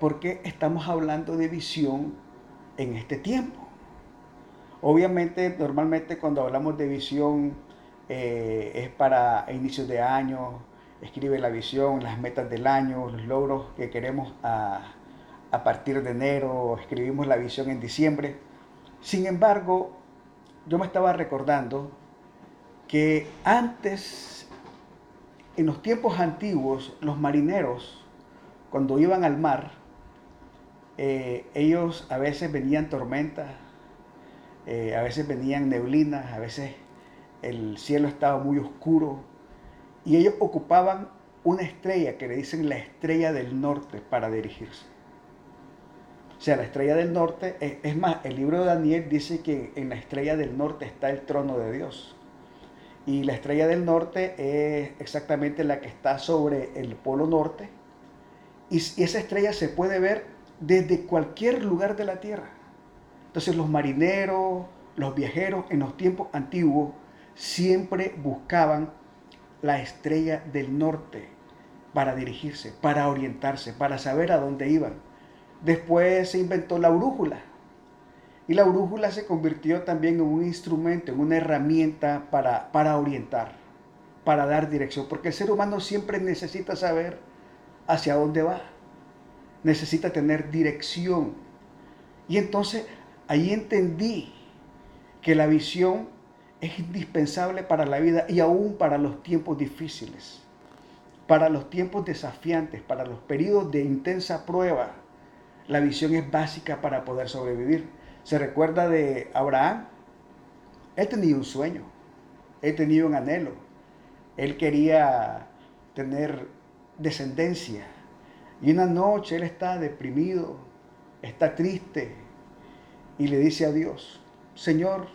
¿por qué estamos hablando de visión en este tiempo? Obviamente, normalmente cuando hablamos de visión eh, es para inicios de año, escribe la visión, las metas del año, los logros que queremos a, a partir de enero, escribimos la visión en diciembre. Sin embargo, yo me estaba recordando que antes, en los tiempos antiguos, los marineros, cuando iban al mar, eh, ellos a veces venían tormentas, eh, a veces venían neblinas, a veces el cielo estaba muy oscuro y ellos ocupaban una estrella que le dicen la estrella del norte para dirigirse. O sea, la estrella del norte, es, es más, el libro de Daniel dice que en la estrella del norte está el trono de Dios. Y la estrella del norte es exactamente la que está sobre el polo norte. Y esa estrella se puede ver desde cualquier lugar de la tierra. Entonces los marineros, los viajeros en los tiempos antiguos siempre buscaban la estrella del norte para dirigirse, para orientarse, para saber a dónde iban. Después se inventó la brújula. Y la brújula se convirtió también en un instrumento, en una herramienta para, para orientar, para dar dirección. Porque el ser humano siempre necesita saber hacia dónde va. Necesita tener dirección. Y entonces ahí entendí que la visión es indispensable para la vida y aún para los tiempos difíciles, para los tiempos desafiantes, para los periodos de intensa prueba. La visión es básica para poder sobrevivir. Se recuerda de Abraham. Él tenía un sueño, él tenía un anhelo, él quería tener descendencia. Y una noche él está deprimido, está triste y le dice a Dios, Señor,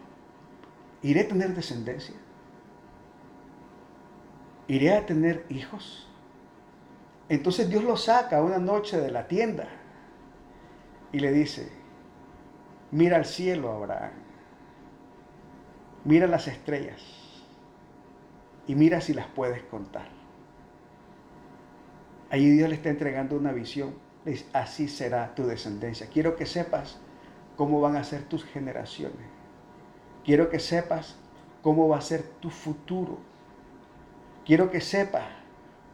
¿Iré a tener descendencia? ¿Iré a tener hijos? Entonces Dios lo saca una noche de la tienda y le dice, mira al cielo, Abraham, mira las estrellas y mira si las puedes contar. Allí Dios le está entregando una visión. dice, así será tu descendencia. Quiero que sepas cómo van a ser tus generaciones. Quiero que sepas cómo va a ser tu futuro. Quiero que sepas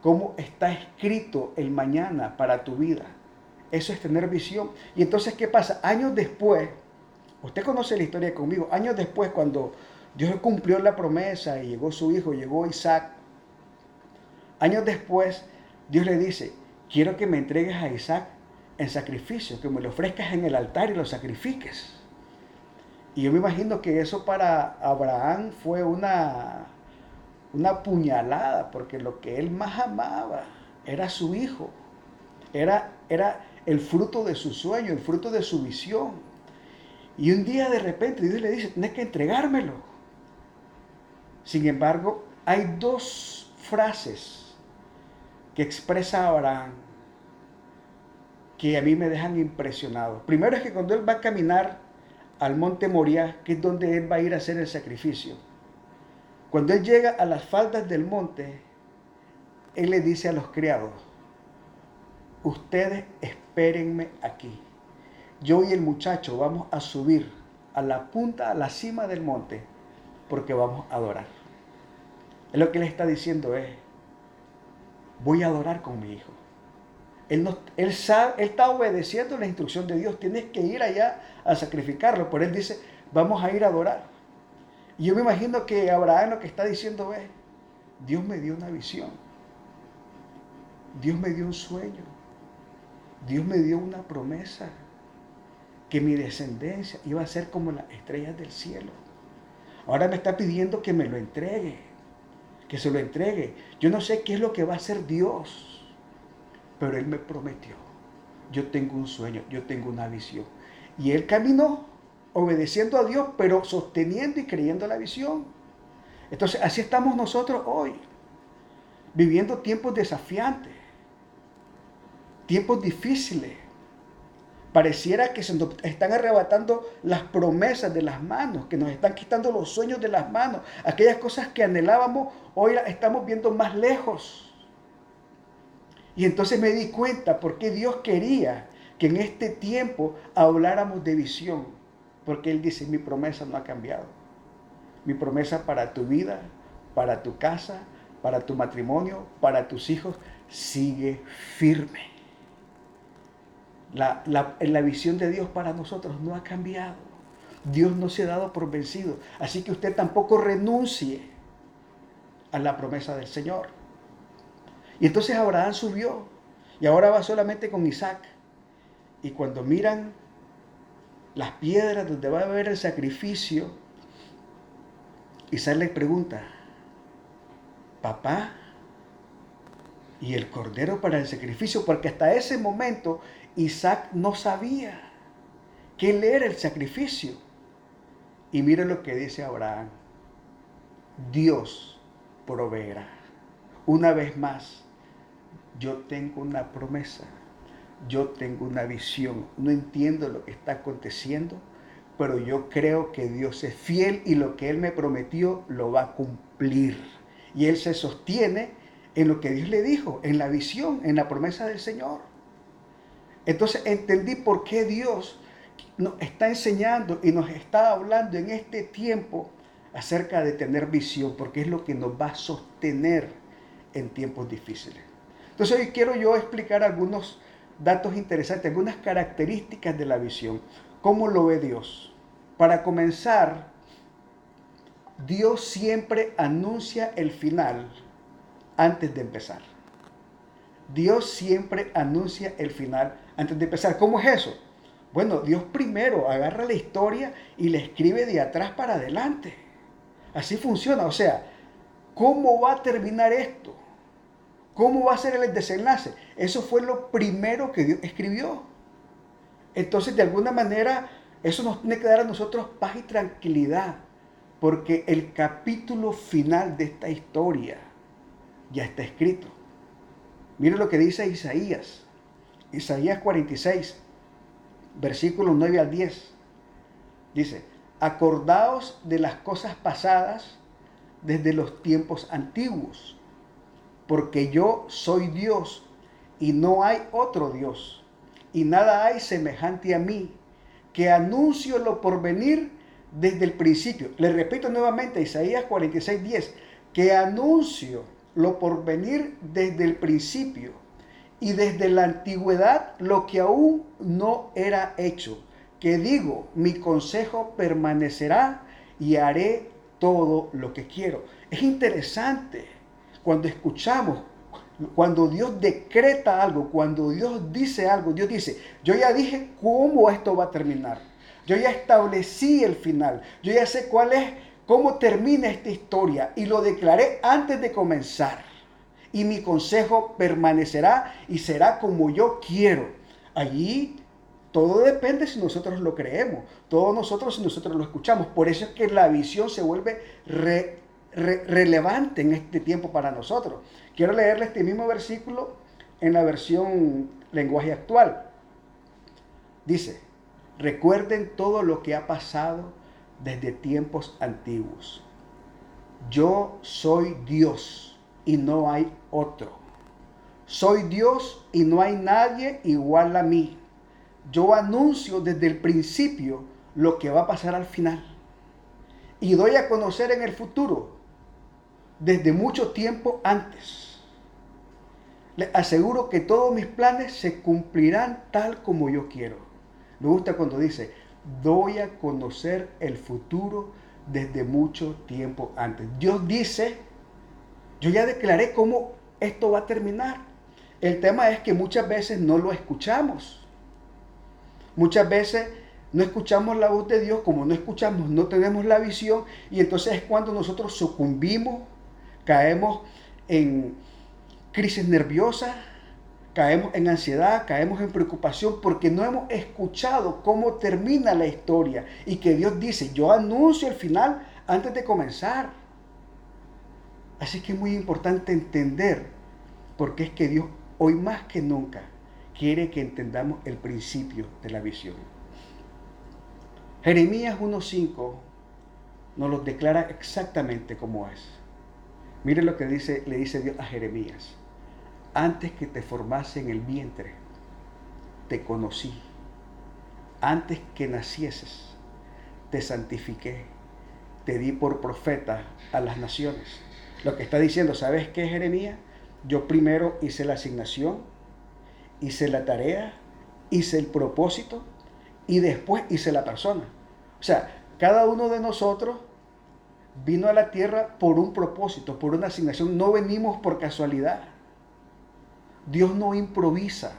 cómo está escrito el mañana para tu vida. Eso es tener visión. Y entonces, ¿qué pasa? Años después, usted conoce la historia conmigo, años después cuando Dios cumplió la promesa y llegó su hijo, llegó Isaac, años después Dios le dice, quiero que me entregues a Isaac en sacrificio, que me lo ofrezcas en el altar y lo sacrifiques. Y yo me imagino que eso para Abraham fue una, una puñalada, porque lo que él más amaba era su hijo, era, era el fruto de su sueño, el fruto de su visión. Y un día de repente Dios le dice, tienes que entregármelo. Sin embargo, hay dos frases que expresa Abraham que a mí me dejan impresionado. Primero es que cuando él va a caminar al monte Moria, que es donde él va a ir a hacer el sacrificio. Cuando él llega a las faldas del monte, él le dice a los criados, ustedes espérenme aquí. Yo y el muchacho vamos a subir a la punta, a la cima del monte, porque vamos a adorar. Es lo que él está diciendo es, voy a adorar con mi hijo. Él, él, sabe, él está obedeciendo la instrucción de Dios. Tienes que ir allá a sacrificarlo. Por él dice, vamos a ir a adorar. Y yo me imagino que Abraham lo que está diciendo es, Dios me dio una visión. Dios me dio un sueño. Dios me dio una promesa. Que mi descendencia iba a ser como las estrellas del cielo. Ahora me está pidiendo que me lo entregue. Que se lo entregue. Yo no sé qué es lo que va a hacer Dios pero Él me prometió, yo tengo un sueño, yo tengo una visión. Y Él caminó obedeciendo a Dios, pero sosteniendo y creyendo la visión. Entonces, así estamos nosotros hoy, viviendo tiempos desafiantes, tiempos difíciles. Pareciera que se nos están arrebatando las promesas de las manos, que nos están quitando los sueños de las manos. Aquellas cosas que anhelábamos, hoy las estamos viendo más lejos. Y entonces me di cuenta por qué Dios quería que en este tiempo habláramos de visión, porque Él dice, mi promesa no ha cambiado. Mi promesa para tu vida, para tu casa, para tu matrimonio, para tus hijos, sigue firme. La, la, visión de Dios para nosotros no ha cambiado. Dios no se ha dado por vencido. Así que usted tampoco renuncie a la promesa del Señor. Y entonces Abraham subió y ahora va solamente con Isaac. Y cuando miran las piedras donde va a haber el sacrificio, Isaac le pregunta, papá, ¿y el cordero para el sacrificio? Porque hasta ese momento Isaac no sabía que él era el sacrificio. Y mire lo que dice Abraham. Dios proveerá. Una vez más, yo tengo una promesa, yo tengo una visión. No entiendo lo que está aconteciendo, pero yo creo que Dios es fiel y lo que Él me prometió lo va a cumplir. Y Él se sostiene en lo que Dios le dijo, en la visión, en la promesa del Señor. Entonces entendí por qué Dios nos está enseñando y nos está hablando en este tiempo acerca de tener visión, porque es lo que nos va a sostener en tiempos difíciles. Entonces hoy quiero yo explicar algunos datos interesantes, algunas características de la visión. ¿Cómo lo ve Dios? Para comenzar, Dios siempre anuncia el final antes de empezar. Dios siempre anuncia el final antes de empezar. ¿Cómo es eso? Bueno, Dios primero agarra la historia y la escribe de atrás para adelante. Así funciona. O sea, ¿cómo va a terminar esto? ¿Cómo va a ser el desenlace? Eso fue lo primero que Dios escribió. Entonces, de alguna manera, eso nos tiene que dar a nosotros paz y tranquilidad, porque el capítulo final de esta historia ya está escrito. Miren lo que dice Isaías. Isaías 46, versículos 9 al 10. Dice, acordaos de las cosas pasadas desde los tiempos antiguos, porque yo soy Dios y no hay otro Dios, y nada hay semejante a mí, que anuncio lo por venir desde el principio. Le repito nuevamente, Isaías 46, 10, que anuncio lo por venir desde el principio y desde la antigüedad lo que aún no era hecho. Que digo, mi consejo permanecerá y haré todo lo que quiero. Es interesante cuando escuchamos, cuando Dios decreta algo, cuando Dios dice algo, Dios dice, yo ya dije cómo esto va a terminar. Yo ya establecí el final. Yo ya sé cuál es, cómo termina esta historia y lo declaré antes de comenzar y mi consejo permanecerá y será como yo quiero. Allí todo depende si nosotros lo creemos, todos nosotros si nosotros lo escuchamos. Por eso es que la visión se vuelve relevante en este tiempo para nosotros. Quiero leerle este mismo versículo en la versión lenguaje actual. Dice, recuerden todo lo que ha pasado desde tiempos antiguos. Yo soy Dios y no hay otro. Soy Dios y no hay nadie igual a mí. Yo anuncio desde el principio lo que va a pasar al final. Y doy a conocer en el futuro desde mucho tiempo antes. Le aseguro que todos mis planes se cumplirán tal como yo quiero. Me gusta cuando dice, doy a conocer el futuro desde mucho tiempo antes. Dios dice yo ya declaré cómo esto va a terminar. El tema es que muchas veces no lo escuchamos. Muchas veces no escuchamos la voz de Dios, como no escuchamos, no tenemos la visión, y entonces es cuando nosotros sucumbimos, caemos en crisis nerviosa, caemos en ansiedad, caemos en preocupación, porque no hemos escuchado cómo termina la historia y que Dios dice, yo anuncio el final antes de comenzar. Así que es muy importante entender, porque es que Dios hoy más que nunca quiere que entendamos el principio de la visión. Jeremías 1.5 nos lo declara exactamente como es. Mire lo que dice, le dice Dios a Jeremías. Antes que te formase en el vientre, te conocí, antes que nacieses, te santifiqué, te di por profeta a las naciones. Lo que está diciendo, ¿sabes qué, Jeremías? Yo primero hice la asignación, hice la tarea, hice el propósito y después hice la persona. O sea, cada uno de nosotros vino a la tierra por un propósito, por una asignación. No venimos por casualidad. Dios no improvisa.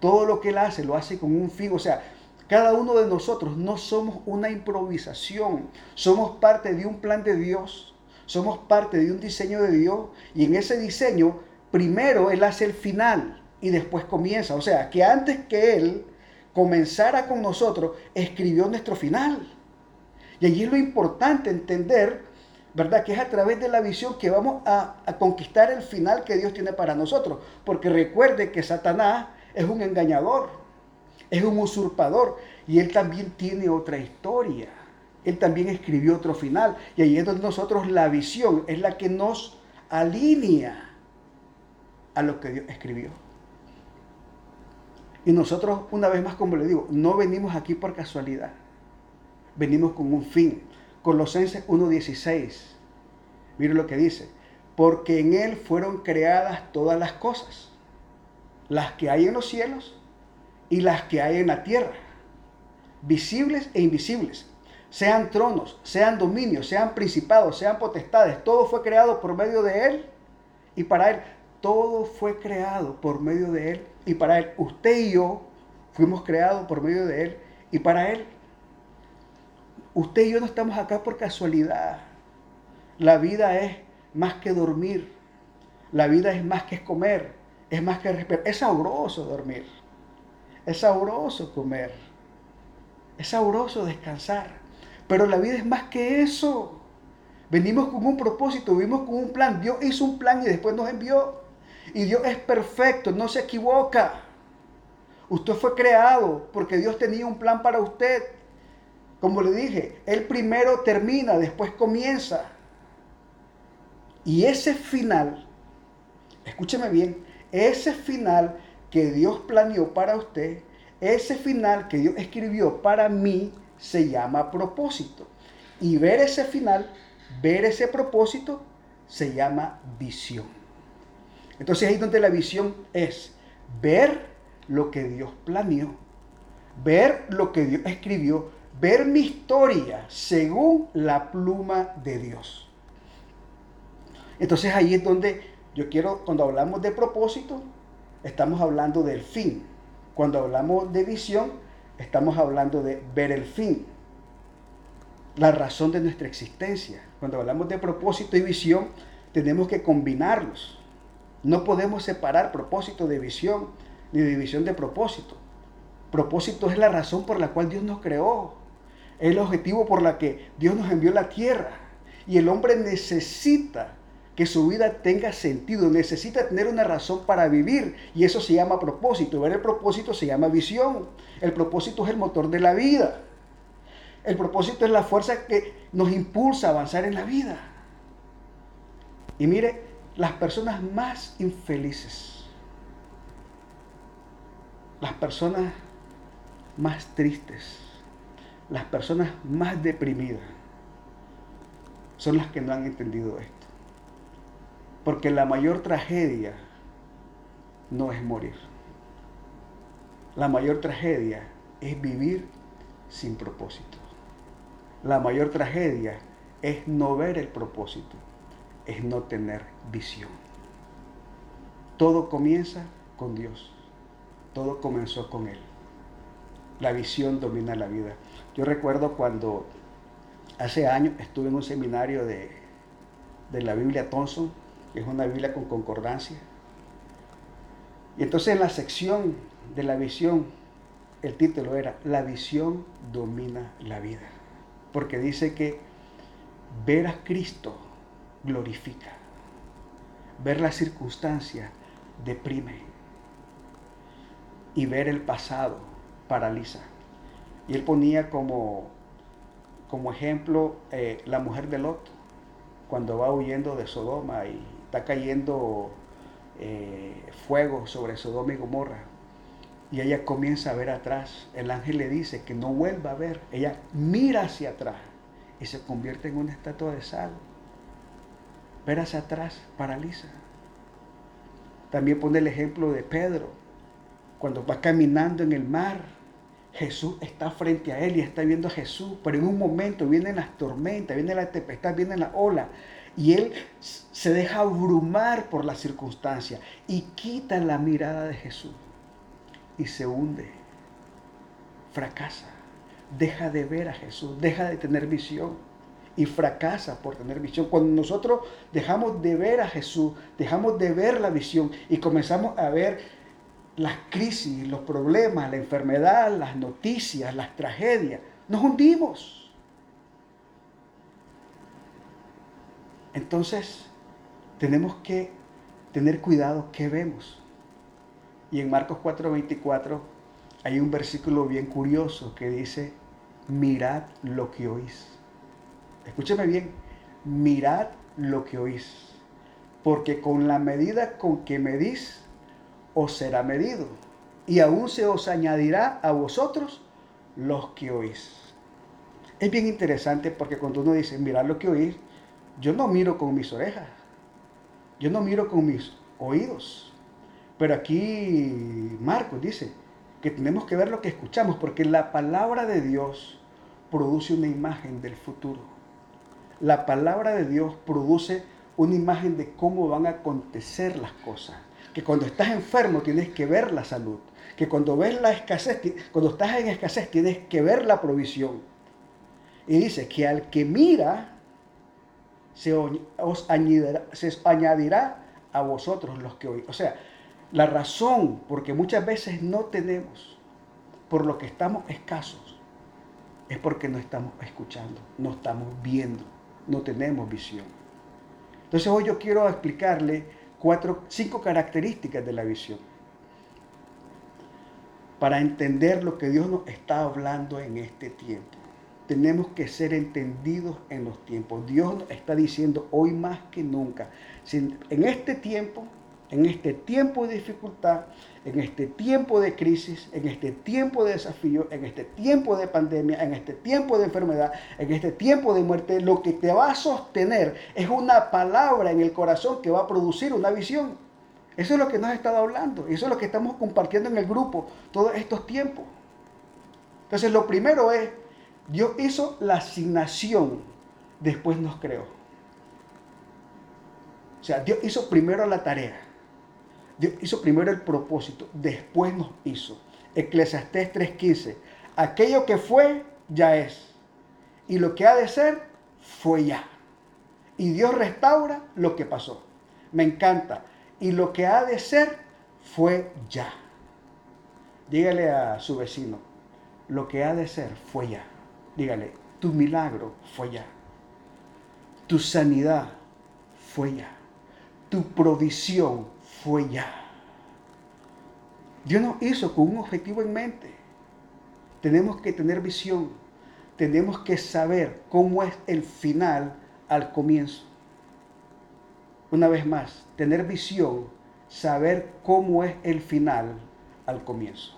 Todo lo que Él hace lo hace con un fin. O sea, cada uno de nosotros no somos una improvisación. Somos parte de un plan de Dios. Somos parte de un diseño de Dios. Y en ese diseño, primero Él hace el final y después comienza. O sea, que antes que Él comenzara con nosotros, escribió nuestro final. Y allí es lo importante entender, ¿verdad? Que es a través de la visión que vamos a, a conquistar el final que Dios tiene para nosotros. Porque recuerde que Satanás es un engañador, es un usurpador y él también tiene otra historia. Él también escribió otro final. Y ahí es donde nosotros la visión es la que nos alinea a lo que Dios escribió. Y nosotros, una vez más, como le digo, no venimos aquí por casualidad. Venimos con un fin. Colosenses 1.16. Mire lo que dice. Porque en Él fueron creadas todas las cosas. Las que hay en los cielos y las que hay en la tierra. Visibles e invisibles. Sean tronos, sean dominios, sean principados, sean potestades. Todo fue creado por medio de Él y para Él. Todo fue creado por medio de Él y para Él. Usted y yo fuimos creados por medio de Él y para Él. Usted y yo no estamos acá por casualidad. La vida es más que dormir. La vida es más que comer. Es más que respirar. Es sabroso dormir. Es sabroso comer. Es sabroso descansar. Pero la vida es más que eso. Venimos con un propósito, vivimos con un plan. Dios hizo un plan y después nos envió. Y Dios es perfecto, no se equivoca. Usted fue creado porque Dios tenía un plan para usted. Como le dije, Él primero termina, después comienza. Y ese final, escúcheme bien, ese final que Dios planeó para usted, ese final que Dios escribió para mí, se llama propósito. Y ver ese final, ver ese propósito, se llama visión. Entonces ahí donde la visión es ver lo que Dios planeó, ver lo que Dios escribió, ver mi historia según la pluma de Dios. Entonces ahí es donde yo quiero, cuando hablamos de propósito, estamos hablando del fin. Cuando hablamos de visión, estamos hablando de ver el fin, la razón de nuestra existencia. Cuando hablamos de propósito y visión, tenemos que combinarlos. No podemos separar propósito de visión ni de visión de propósito. Propósito es la razón por la cual Dios nos creó. Es el objetivo por la que Dios nos envió a la tierra. Y el hombre necesita que su vida tenga sentido, necesita tener una razón para vivir. Y eso se llama propósito. Ver el propósito se llama visión. El propósito es el motor de la vida. El propósito es la fuerza que nos impulsa a avanzar en la vida. Y mire, las personas más infelices, las personas más tristes, las personas más deprimidas, son las que no han entendido esto. Porque la mayor tragedia no es morir. La mayor tragedia es vivir sin propósito. La mayor tragedia es no ver el propósito es no tener visión. Todo comienza con Dios. Todo comenzó con Él. La visión domina la vida. Yo recuerdo cuando hace años estuve en un seminario de, de la Biblia Thompson, que es una Biblia con concordancia. Y entonces en la sección de la visión, el título era La visión domina la vida. Porque dice que ver a Cristo glorifica. Ver la circunstancia deprime. Y ver el pasado paraliza. Y él ponía como, como ejemplo eh, la mujer de Lot, cuando va huyendo de Sodoma y está cayendo eh, fuego sobre Sodoma y Gomorra. Y ella comienza a ver atrás. El ángel le dice que no vuelva a ver. Ella mira hacia atrás y se convierte en una estatua de sal. Ver hacia atrás paraliza. También pone el ejemplo de Pedro. Cuando va caminando en el mar, Jesús está frente a él y está viendo a Jesús, pero en un momento vienen las tormentas, viene la tempestad, viene la ola, y él se deja abrumar por la circunstancia y quita la mirada de Jesús y se hunde, fracasa, deja de ver a Jesús, deja de tener visión y fracasa por tener visión. Cuando nosotros dejamos de ver a Jesús, dejamos de ver la visión y comenzamos a ver las crisis, los problemas, la enfermedad, las noticias, las tragedias, nos hundimos. Entonces, tenemos que tener cuidado qué vemos. Y en Marcos 4:24 hay un versículo bien curioso que dice, mirad lo que oís. Escúcheme bien, mirad lo que oís. Porque con la medida con que medís, os será medido. Y aún se os añadirá a vosotros los que oís. Es bien interesante porque cuando uno dice, mirad lo que oís, yo no miro con mis orejas, yo no miro con mis oídos. Pero aquí Marcos dice que tenemos que ver lo que escuchamos, porque la palabra de Dios produce una imagen del futuro. La palabra de Dios produce una imagen de cómo van a acontecer las cosas. Que cuando estás enfermo tienes que ver la salud. Que cuando ves la escasez, cuando estás en escasez tienes que ver la provisión. Y dice que al que mira se os añadirá, se añadirá a vosotros los que oís. O sea, la razón porque muchas veces no tenemos, por lo que estamos escasos, es porque no estamos escuchando, no estamos viendo, no tenemos visión. Entonces hoy yo quiero explicarle cuatro, cinco características de la visión para entender lo que Dios nos está hablando en este tiempo tenemos que ser entendidos en los tiempos. Dios está diciendo hoy más que nunca, en este tiempo, en este tiempo de dificultad, en este tiempo de crisis, en este tiempo de desafío, en este tiempo de pandemia, en este tiempo de enfermedad, en este tiempo de muerte, lo que te va a sostener es una palabra en el corazón que va a producir una visión. Eso es lo que nos ha estado hablando, eso es lo que estamos compartiendo en el grupo todos estos tiempos. Entonces lo primero es Dios hizo la asignación, después nos creó. O sea, Dios hizo primero la tarea. Dios hizo primero el propósito, después nos hizo. Eclesiastés 3:15. Aquello que fue, ya es. Y lo que ha de ser, fue ya. Y Dios restaura lo que pasó. Me encanta. Y lo que ha de ser, fue ya. Dígale a su vecino, lo que ha de ser, fue ya. Dígale, tu milagro fue ya. Tu sanidad fue ya. Tu provisión fue ya. Dios nos hizo con un objetivo en mente. Tenemos que tener visión. Tenemos que saber cómo es el final al comienzo. Una vez más, tener visión, saber cómo es el final al comienzo.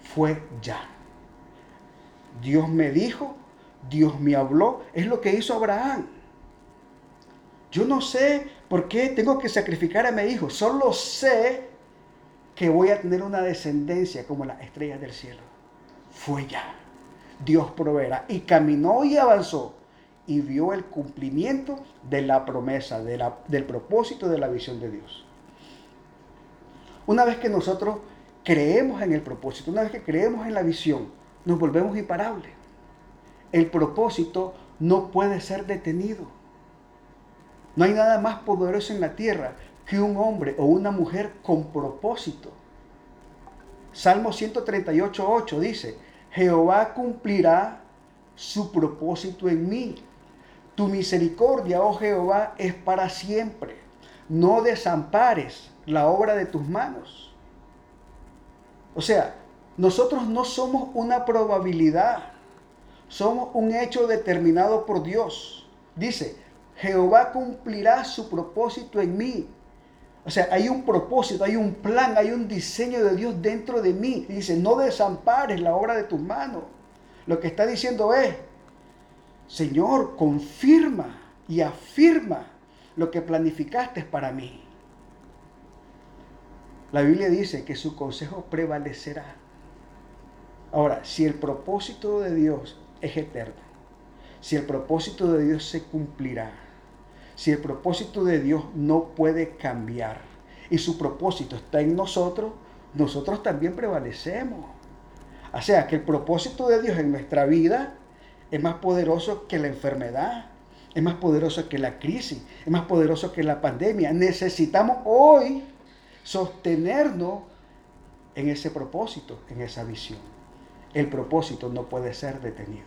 Fue ya. Dios me dijo, Dios me habló, es lo que hizo Abraham. Yo no sé por qué tengo que sacrificar a mi hijo, solo sé que voy a tener una descendencia como las estrellas del cielo. Fue ya. Dios proveerá. Y caminó y avanzó y vio el cumplimiento de la promesa, del propósito de la visión de Dios. Una vez que nosotros creemos en el propósito, una vez que creemos en la visión, nos volvemos imparables. El propósito no puede ser detenido. No hay nada más poderoso en la tierra que un hombre o una mujer con propósito. Salmo 138.8 dice, Jehová cumplirá su propósito en mí. Tu misericordia, oh Jehová, es para siempre. No desampares la obra de tus manos. O sea, nosotros no somos una probabilidad, somos un hecho determinado por Dios. Dice, Jehová cumplirá su propósito en mí. O sea, hay un propósito, hay un plan, hay un diseño de Dios dentro de mí. Dice, no desampares la obra de tus manos. Lo que está diciendo es, Señor, confirma y afirma lo que planificaste para mí. La Biblia dice que su consejo prevalecerá. Ahora, si el propósito de Dios es eterno, si el propósito de Dios se cumplirá, si el propósito de Dios no puede cambiar y su propósito está en nosotros, nosotros también prevalecemos. O sea, que el propósito de Dios en nuestra vida es más poderoso que la enfermedad, es más poderoso que la crisis, es más poderoso que la pandemia. Necesitamos hoy sostenernos en ese propósito, en esa visión. El propósito no puede ser detenido.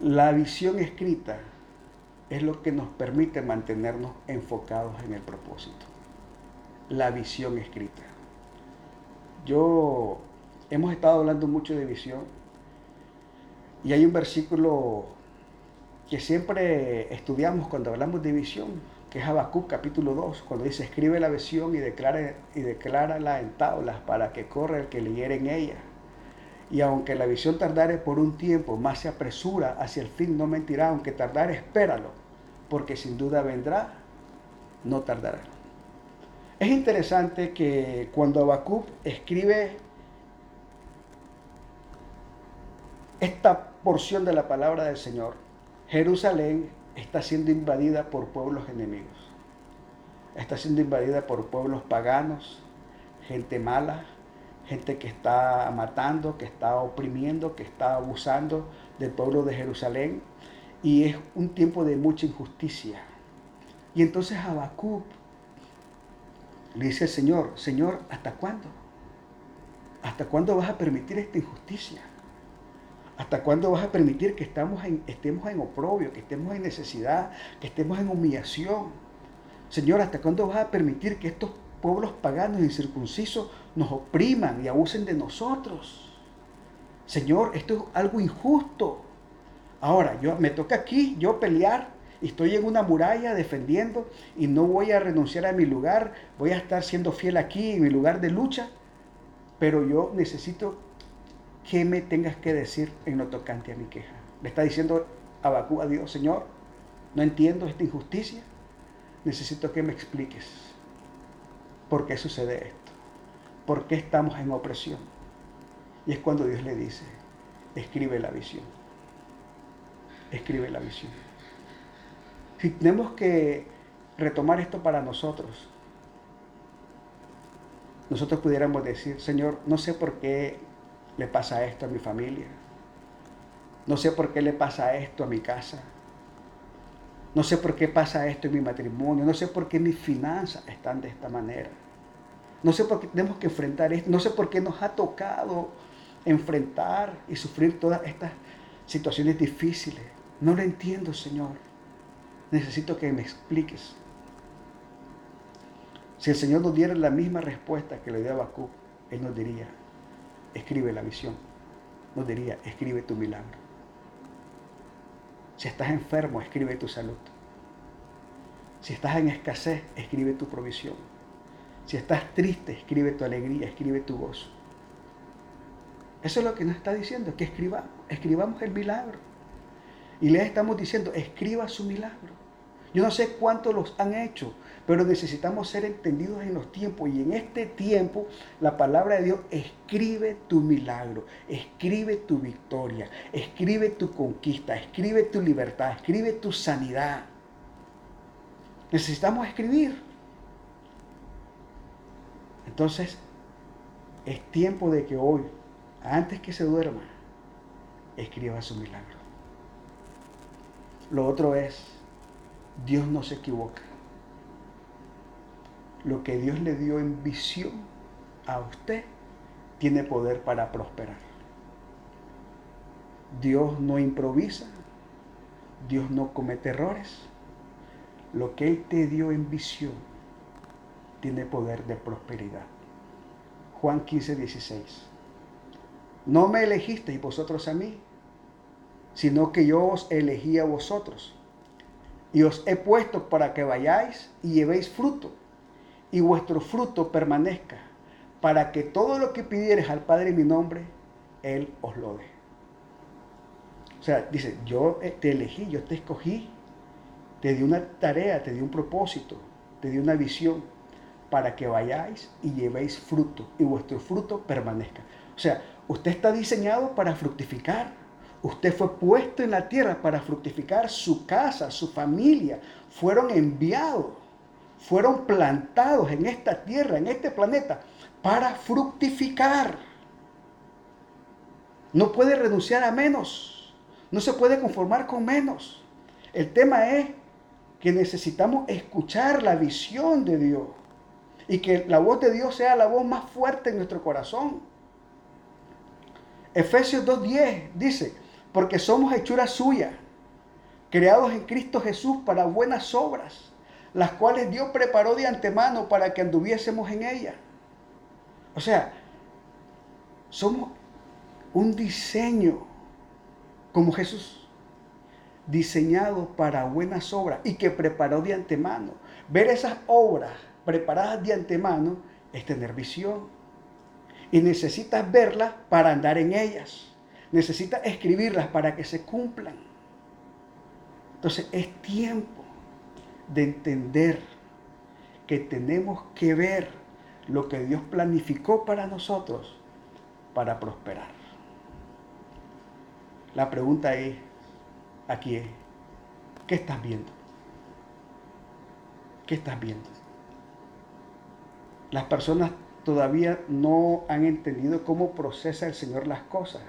La visión escrita es lo que nos permite mantenernos enfocados en el propósito. La visión escrita. Yo hemos estado hablando mucho de visión y hay un versículo que siempre estudiamos cuando hablamos de visión, que es Habacuc capítulo 2, cuando dice, escribe la visión y declara, y declárala en tablas para que corra el que leyere en ella. Y aunque la visión tardare por un tiempo, más se apresura hacia el fin, no mentirá, aunque tardare, espéralo, porque sin duda vendrá, no tardará. Es interesante que cuando Habacuc escribe esta porción de la palabra del Señor, Jerusalén está siendo invadida por pueblos enemigos. Está siendo invadida por pueblos paganos, gente mala, gente que está matando, que está oprimiendo, que está abusando del pueblo de Jerusalén. Y es un tiempo de mucha injusticia. Y entonces Habacuc le dice al Señor, Señor, ¿hasta cuándo? ¿Hasta cuándo vas a permitir esta injusticia? ¿Hasta cuándo vas a permitir que estamos estemos en oprobio, que estemos en necesidad, que estemos en humillación? Señor, ¿hasta cuándo vas a permitir que estos pueblos paganos y incircuncisos nos opriman y abusen de nosotros? Señor, esto es algo injusto. Ahora, yo me toca aquí yo pelear estoy en una muralla defendiendo y no voy a renunciar a mi lugar, voy a estar siendo fiel aquí en mi lugar de lucha, pero yo necesito ¿qué me tengas que decir en lo tocante a mi queja? Le está diciendo Abacú a Dios, Señor, no entiendo esta injusticia, necesito que me expliques por qué sucede esto, por qué estamos en opresión. Y es cuando Dios le dice, escribe la visión, escribe la visión. Si tenemos que retomar esto para nosotros, nosotros pudiéramos decir, Señor, no sé por qué le pasa esto a mi familia. No sé por qué le pasa esto a mi casa. No sé por qué pasa esto en mi matrimonio. No sé por qué mis finanzas están de esta manera. No sé por qué tenemos que enfrentar esto. No sé por qué nos ha tocado enfrentar y sufrir todas estas situaciones difíciles. No lo entiendo, Señor. Necesito que me expliques. Si el Señor nos diera la misma respuesta que le dio a Bakú, Él nos diría, escribe la visión. No diría, escribe tu milagro. Si estás enfermo, escribe tu salud. Si estás en escasez, escribe tu provisión. Si estás triste, escribe tu alegría, escribe tu gozo. Eso es lo que nos está diciendo, que escribamos, escribamos el milagro. Y le estamos diciendo, escriba su milagro. Yo no sé cuántos los han hecho, pero necesitamos ser entendidos en los tiempos y en este tiempo la palabra de Dios escribe tu milagro, escribe tu victoria, escribe tu conquista, escribe tu libertad, escribe tu sanidad. Necesitamos escribir. Entonces, es tiempo de que hoy, antes que se duerma, escriba su milagro. Lo otro es, Dios no se equivoca lo que Dios le dio en visión a usted tiene poder para prosperar. Dios no improvisa, Dios no comete errores. Lo que Él te dio en visión tiene poder de prosperidad. Juan 15, 16. No me elegisteis vosotros a mí, sino que yo os elegí a vosotros y os he puesto para que vayáis y llevéis fruto, y vuestro fruto permanezca, para que todo lo que pidieres al Padre en mi nombre, Él os lo dé. O sea, dice, yo te elegí, yo te escogí, te di una tarea, te di un propósito, te di una visión, para que vayáis y llevéis fruto, y vuestro fruto permanezca. O sea, usted está diseñado para fructificar. Usted fue puesto en la tierra para fructificar su casa, su familia. Fueron enviados, fueron plantados en esta tierra, en este planeta, para fructificar. No puede renunciar a menos. No se puede conformar con menos. El tema es que necesitamos escuchar la visión de Dios y que la voz de Dios sea la voz más fuerte en nuestro corazón. Efesios 2.10 dice, porque somos hechura suya, creados en Cristo Jesús para buenas obras, las cuales Dios preparó de antemano para que anduviésemos en ellas. O sea, somos un diseño como Jesús, diseñado para buenas obras y que preparó de antemano. Ver esas obras preparadas de antemano es tener visión. Y necesitas verlas para andar en ellas necesita escribirlas para que se cumplan. Entonces es tiempo de entender que tenemos que ver lo que Dios planificó para nosotros para prosperar. La pregunta es, aquí es, ¿qué estás viendo? ¿Qué estás viendo? Las personas todavía no han entendido cómo procesa el Señor las cosas.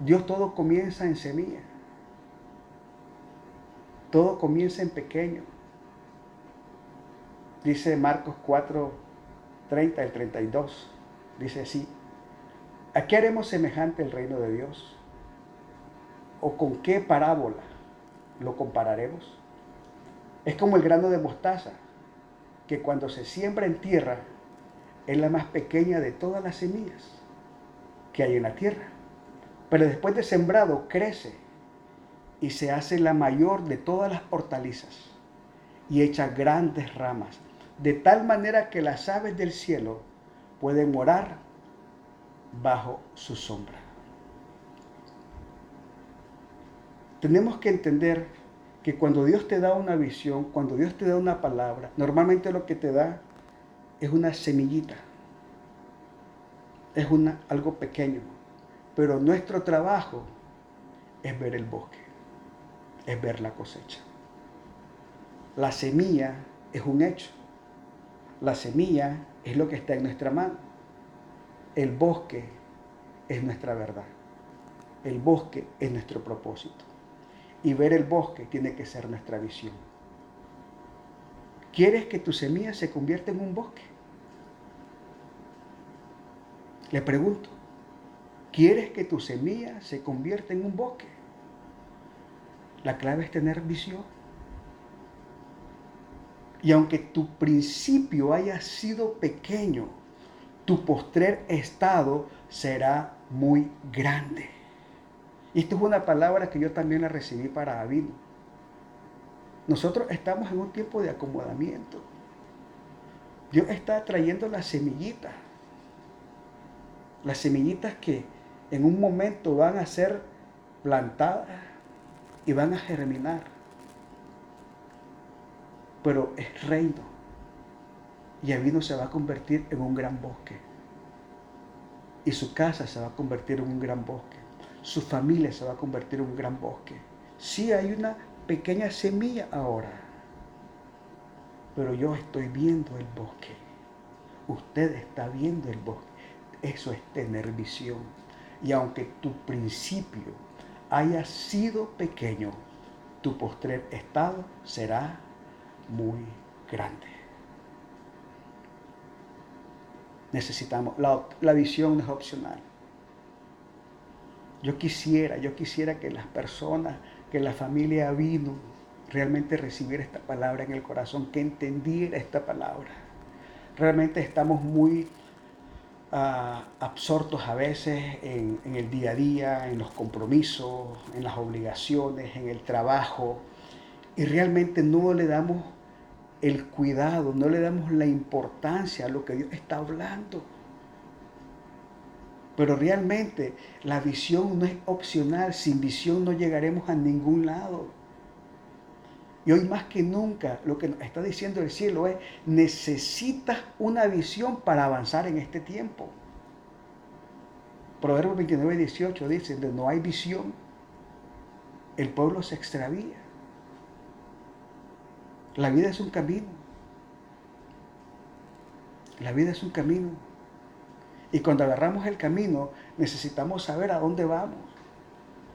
Dios todo comienza en semilla. Todo comienza en pequeño. Dice Marcos 4, 30 y 32. Dice así. ¿A qué haremos semejante el reino de Dios? ¿O con qué parábola lo compararemos? Es como el grano de mostaza, que cuando se siembra en tierra es la más pequeña de todas las semillas que hay en la tierra pero después de sembrado crece y se hace la mayor de todas las hortalizas y echa grandes ramas, de tal manera que las aves del cielo pueden morar bajo su sombra. Tenemos que entender que cuando Dios te da una visión, cuando Dios te da una palabra, normalmente lo que te da es una semillita, es una, algo pequeño pero nuestro trabajo es ver el bosque, es ver la cosecha. La semilla es un hecho. La semilla es lo que está en nuestra mano. El bosque es nuestra verdad. El bosque es nuestro propósito. Y ver el bosque tiene que ser nuestra visión. ¿Quieres que tu semilla se convierta en un bosque? Le pregunto, ¿Quieres que tu semilla se convierta en un bosque? La clave es tener visión. Y aunque tu principio haya sido pequeño, tu postrer estado será muy grande. Y esto es una palabra que yo también la recibí para David. Nosotros estamos en un tiempo de acomodamiento. Dios está trayendo las semillitas. Las semillitas que, en un momento van a ser plantadas y van a germinar. Pero es reino. Y Avino se va a convertir en un gran bosque. Y su casa se va a convertir en un gran bosque. Su familia se va a convertir en un gran bosque. Sí hay una pequeña semilla ahora. Pero yo estoy viendo el bosque. Usted está viendo el bosque. Eso es tener visión. Y aunque tu principio haya sido pequeño, tu postrer estado será muy grande. Necesitamos, la, la visión es opcional. Yo quisiera, yo quisiera que las personas, que la familia vino, realmente recibiera esta palabra en el corazón, que entendiera esta palabra. Realmente estamos muy absortos a veces en, el día a día, en los compromisos, en las obligaciones, en el trabajo, y realmente no le damos el cuidado, no le damos la importancia a lo que Dios está hablando. Pero realmente la visión no es opcional, sin visión no llegaremos a ningún lado. Y hoy más que nunca lo que nos está diciendo el cielo es, necesitas una visión para avanzar en este tiempo. Proverbios 29 y 18 dice, no hay visión, el pueblo se extravía. La vida es un camino. La vida es un camino. Y cuando agarramos el camino, necesitamos saber a dónde vamos.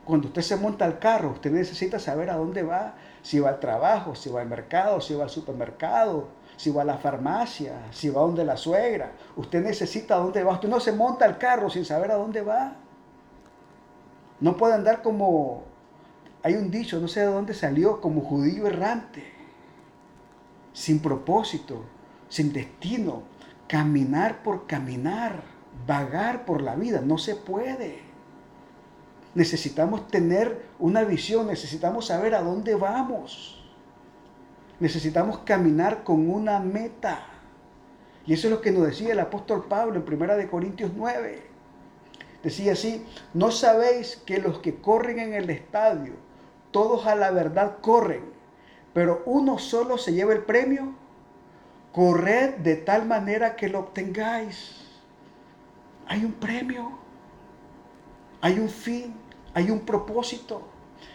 Cuando usted se monta al carro, usted necesita saber a dónde va. Si va al trabajo, si va al mercado, si va al supermercado, si va a la farmacia, si va donde la suegra. Usted necesita a dónde va. Usted no se monta al carro sin saber a dónde va. No puede andar como, hay un dicho, no sé de dónde salió, como judío errante sin propósito, sin destino, caminar por caminar, vagar por la vida, no se puede. Necesitamos tener una visión, necesitamos saber a dónde vamos. Necesitamos caminar con una meta. Y eso es lo que nos decía el apóstol Pablo en 1 de Corintios 9. Decía así, ¿no sabéis que los que corren en el estadio, todos a la verdad corren, pero uno solo se lleva el premio, corred de tal manera que lo obtengáis. Hay un premio, hay un fin, hay un propósito.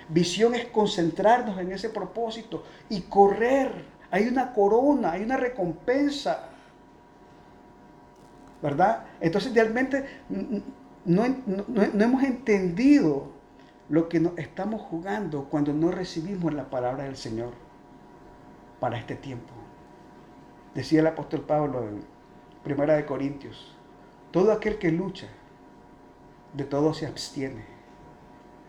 Visión es concentrarnos en ese propósito y correr. Hay una corona, hay una recompensa. ¿Verdad? Entonces realmente no, no hemos entendido lo que nos estamos jugando cuando no recibimos la palabra del Señor para este tiempo. Decía el apóstol Pablo en Primera de Corintios, todo aquel que lucha, de todo se abstiene.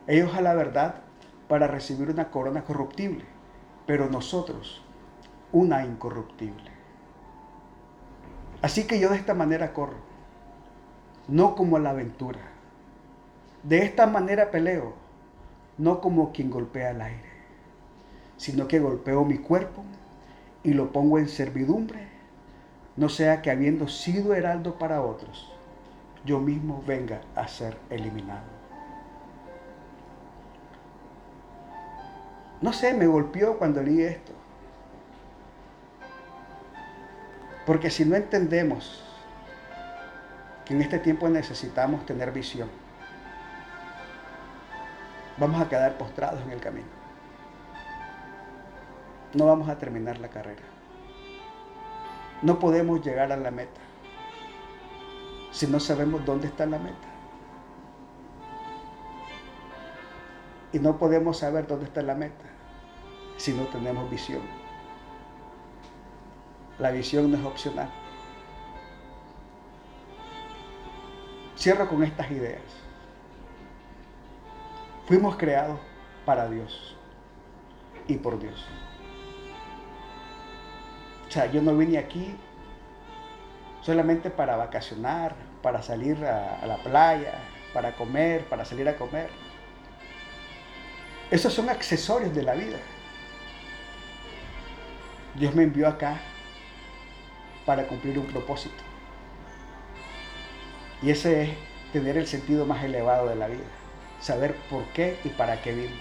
Ellos a la verdad para recibir una corona corruptible, pero nosotros una incorruptible. Así que yo de esta manera corro, no como a la aventura. De esta manera peleo, no como quien golpea el aire, sino que golpeo mi cuerpo y lo pongo en servidumbre, no sea que habiendo sido heraldo para otros, yo mismo venga a ser eliminado. No sé, me golpeó cuando leí esto. Porque si no entendemos que en este tiempo necesitamos tener visión, vamos a quedar postrados en el camino no vamos a terminar la carrera. No podemos llegar a la meta si no sabemos dónde está la meta. Y no podemos saber dónde está la meta si no tenemos visión. La visión no es opcional. Cierro con estas ideas. Fuimos creados para Dios y por Dios. O sea, yo no vine aquí solamente para vacacionar, para salir a, la playa, para comer, para salir a comer. Esos son accesorios de la vida. Dios me envió acá para cumplir un propósito. Y ese es tener el sentido más elevado de la vida. Saber por qué y para qué vino.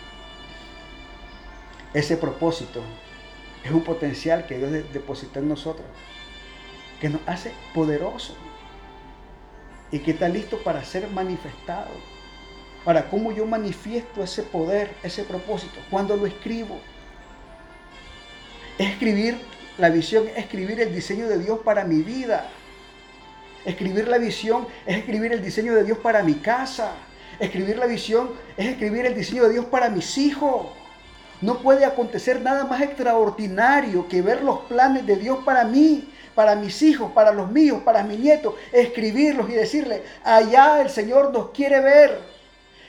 Ese propósito es un potencial que Dios depositó en nosotros, que nos hace poderosos y que está listo para ser manifestado. Para cómo yo manifiesto ese poder, ese propósito, cuando lo escribo. Escribir la visión, escribir el diseño de Dios para mi vida. Escribir la visión es escribir el diseño de Dios para mi casa. Escribir la visión es escribir el diseño de Dios para mis hijos. No puede acontecer nada más extraordinario que ver los planes de Dios para mí, para mis hijos, para los míos, para mis nietos, escribirlos y decirle, allá el Señor nos quiere ver.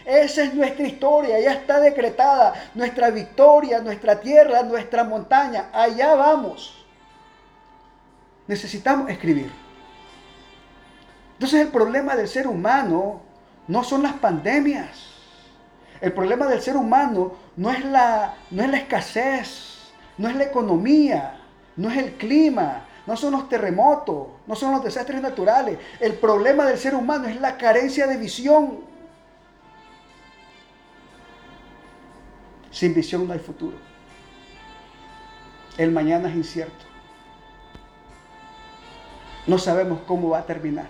Esa es nuestra historia, ya está decretada, nuestra victoria, nuestra tierra, nuestra montaña, allá vamos. Necesitamos escribir. Entonces el problema del ser humano no son las pandemias. El problema del ser humano no es la, no es la escasez. no es la economía, no es el clima, no son los terremotos, no son los desastres naturales. El problema del ser humano es la carencia de visión. Sin visión no hay futuro. El mañana es incierto. No sabemos cómo va a terminar.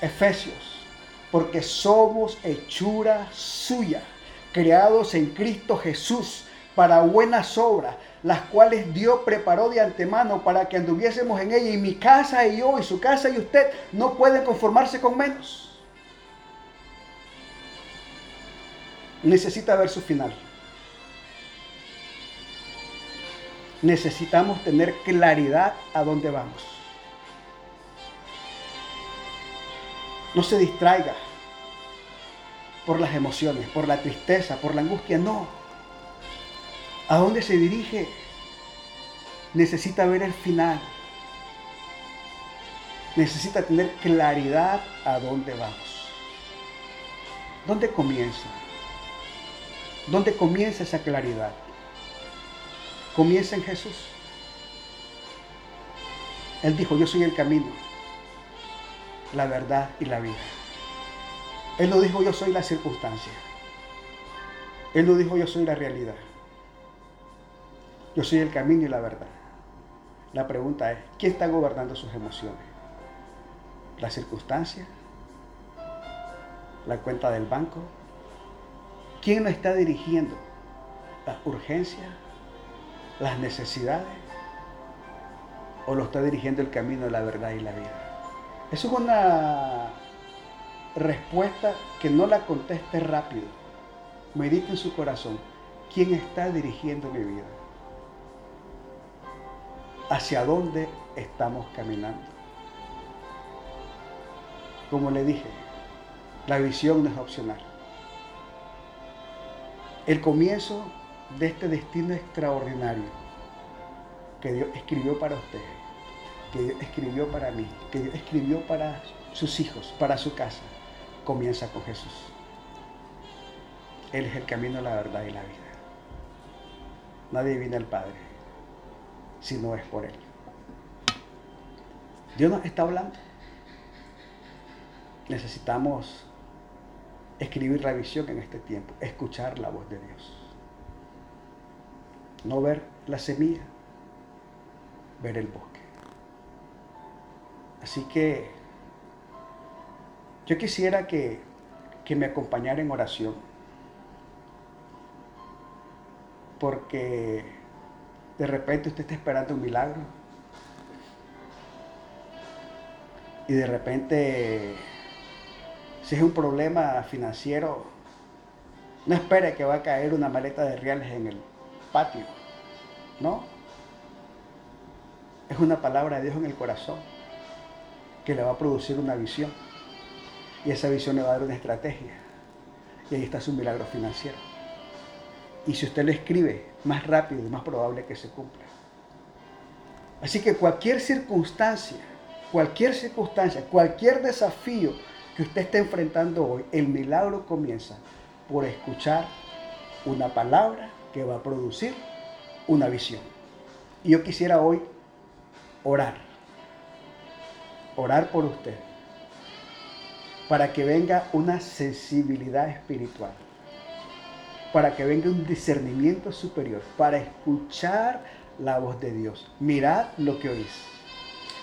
Efesios, porque somos hechura suya, creados en Cristo Jesús para buenas obras, las cuales Dios preparó de antemano para que anduviésemos en ella. Y mi casa y yo, y su casa y usted, no pueden conformarse con menos. Necesita ver su final. necesitamos tener claridad a dónde vamos. No se distraiga por las emociones, por la tristeza, por la angustia, no. ¿A dónde se dirige? Necesita ver el final. Necesita tener claridad a dónde vamos. ¿Dónde comienza? ¿Dónde comienza esa claridad? Comienza en Jesús. Él dijo, yo soy el camino, la verdad y la vida. Él no dijo, yo soy la circunstancia. Él no dijo, yo soy la realidad. Yo soy el camino y la verdad. La pregunta es, ¿quién está gobernando sus emociones? ¿La circunstancia? ¿La cuenta del banco? ¿Quién lo está dirigiendo? ¿La urgencia? las necesidades o lo está dirigiendo el camino de la verdad y la vida? Eso es una respuesta que no la conteste rápido. Medite en su corazón. ¿Quién está dirigiendo mi vida? ¿Hacia dónde estamos caminando? Como le dije, la visión no es opcional. El comienzo de este destino extraordinario que Dios escribió para usted, que Dios escribió para mí, que Dios escribió para sus hijos, para su casa, comienza con Jesús. Él es el camino, la verdad y la vida. Nadie viene al Padre si no es por Él. Dios nos está hablando. Necesitamos escribir la visión en este tiempo, escuchar la voz de Dios no ver la semilla, ver el bosque. Así que yo quisiera que, que me acompañara en oración, porque de repente usted está esperando un milagro y de repente si es un problema financiero, no espere que va a caer una maleta de reales en el patio. No. Es una palabra de Dios en el corazón que le va a producir una visión. Y esa visión le va a dar una estrategia. Y ahí está su milagro financiero. Y si usted lo escribe, más rápido y más probable que se cumpla. Así que cualquier circunstancia, cualquier circunstancia, cualquier desafío que usted esté enfrentando hoy, el milagro comienza por escuchar una palabra que va a producir una visión. Y yo quisiera hoy orar, orar por usted, para que venga una sensibilidad espiritual, para que venga un discernimiento superior, para escuchar la voz de Dios. Mirad lo que oís,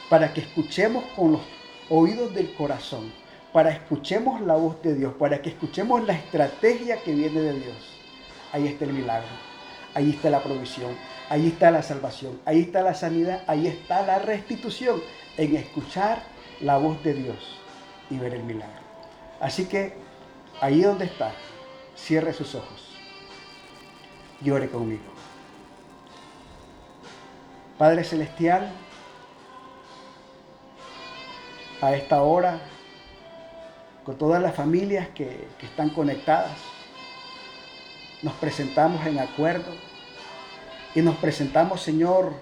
para que escuchemos con los oídos del corazón, para escuchemos la voz de Dios, para que escuchemos la estrategia que viene de Dios. Ahí está el milagro ahí está la provisión, ahí está la salvación, ahí está la sanidad, ahí está la restitución, en escuchar la voz de Dios y ver el milagro. Así que ahí donde está, cierre sus ojos, llore conmigo. Padre Celestial, a esta hora, con todas las familias que, que están conectadas, nos presentamos en acuerdo y nos presentamos, Señor,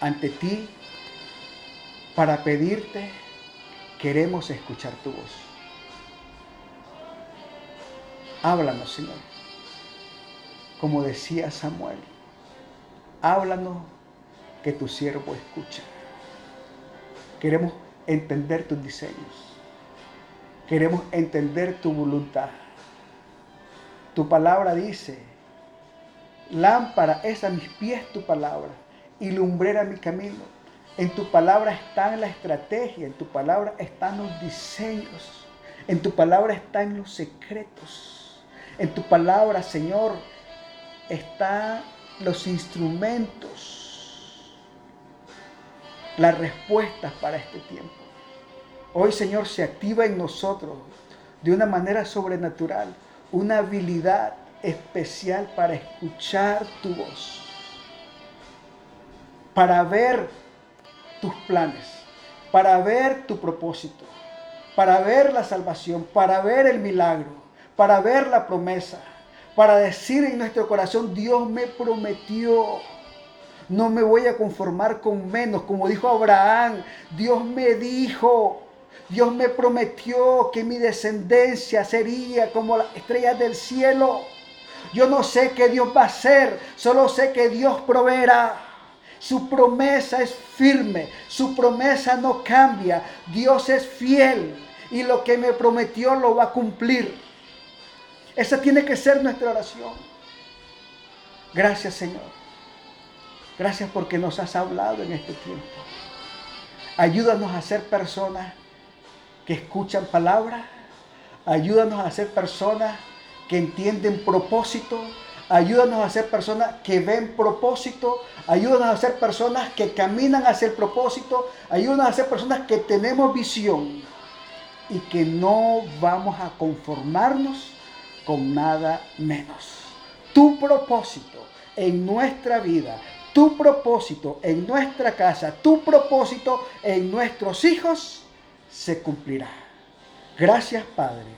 ante ti para pedirte, queremos escuchar tu voz. Háblanos, Señor. Como decía Samuel, háblanos que tu siervo escucha. Queremos entender tus diseños. Queremos entender tu voluntad. Tu palabra dice, lámpara es a mis pies tu palabra y lumbrera mi camino. En tu palabra está la estrategia, en tu palabra están los diseños, en tu palabra están los secretos. En tu palabra, Señor, están los instrumentos, las respuestas para este tiempo. Hoy, Señor, se activa en nosotros de una manera sobrenatural una habilidad especial para escuchar tu voz, para ver tus planes, para ver tu propósito, para ver la salvación, para ver el milagro, para ver la promesa, para decir en nuestro corazón, Dios me prometió. No me voy a conformar con menos, como dijo Abraham, Dios me dijo, Dios me prometió que mi descendencia sería como las estrellas del cielo. Yo no sé qué Dios va a hacer, solo sé que Dios proveerá. Su promesa es firme, su promesa no cambia. Dios es fiel y lo que me prometió lo va a cumplir. Esa tiene que ser nuestra oración. Gracias Señor. Gracias porque nos has hablado en este tiempo. Ayúdanos a ser personas que escuchan palabras. Ayúdanos a ser personas que entienden propósito. Ayúdanos a ser personas que ven propósito. Ayúdanos a ser personas que caminan hacia el propósito. Ayúdanos a ser personas que tenemos visión y que no vamos a conformarnos con nada menos. Tu propósito en nuestra vida, tu propósito en nuestra casa, tu propósito en nuestros hijos se cumplirá. Gracias Padre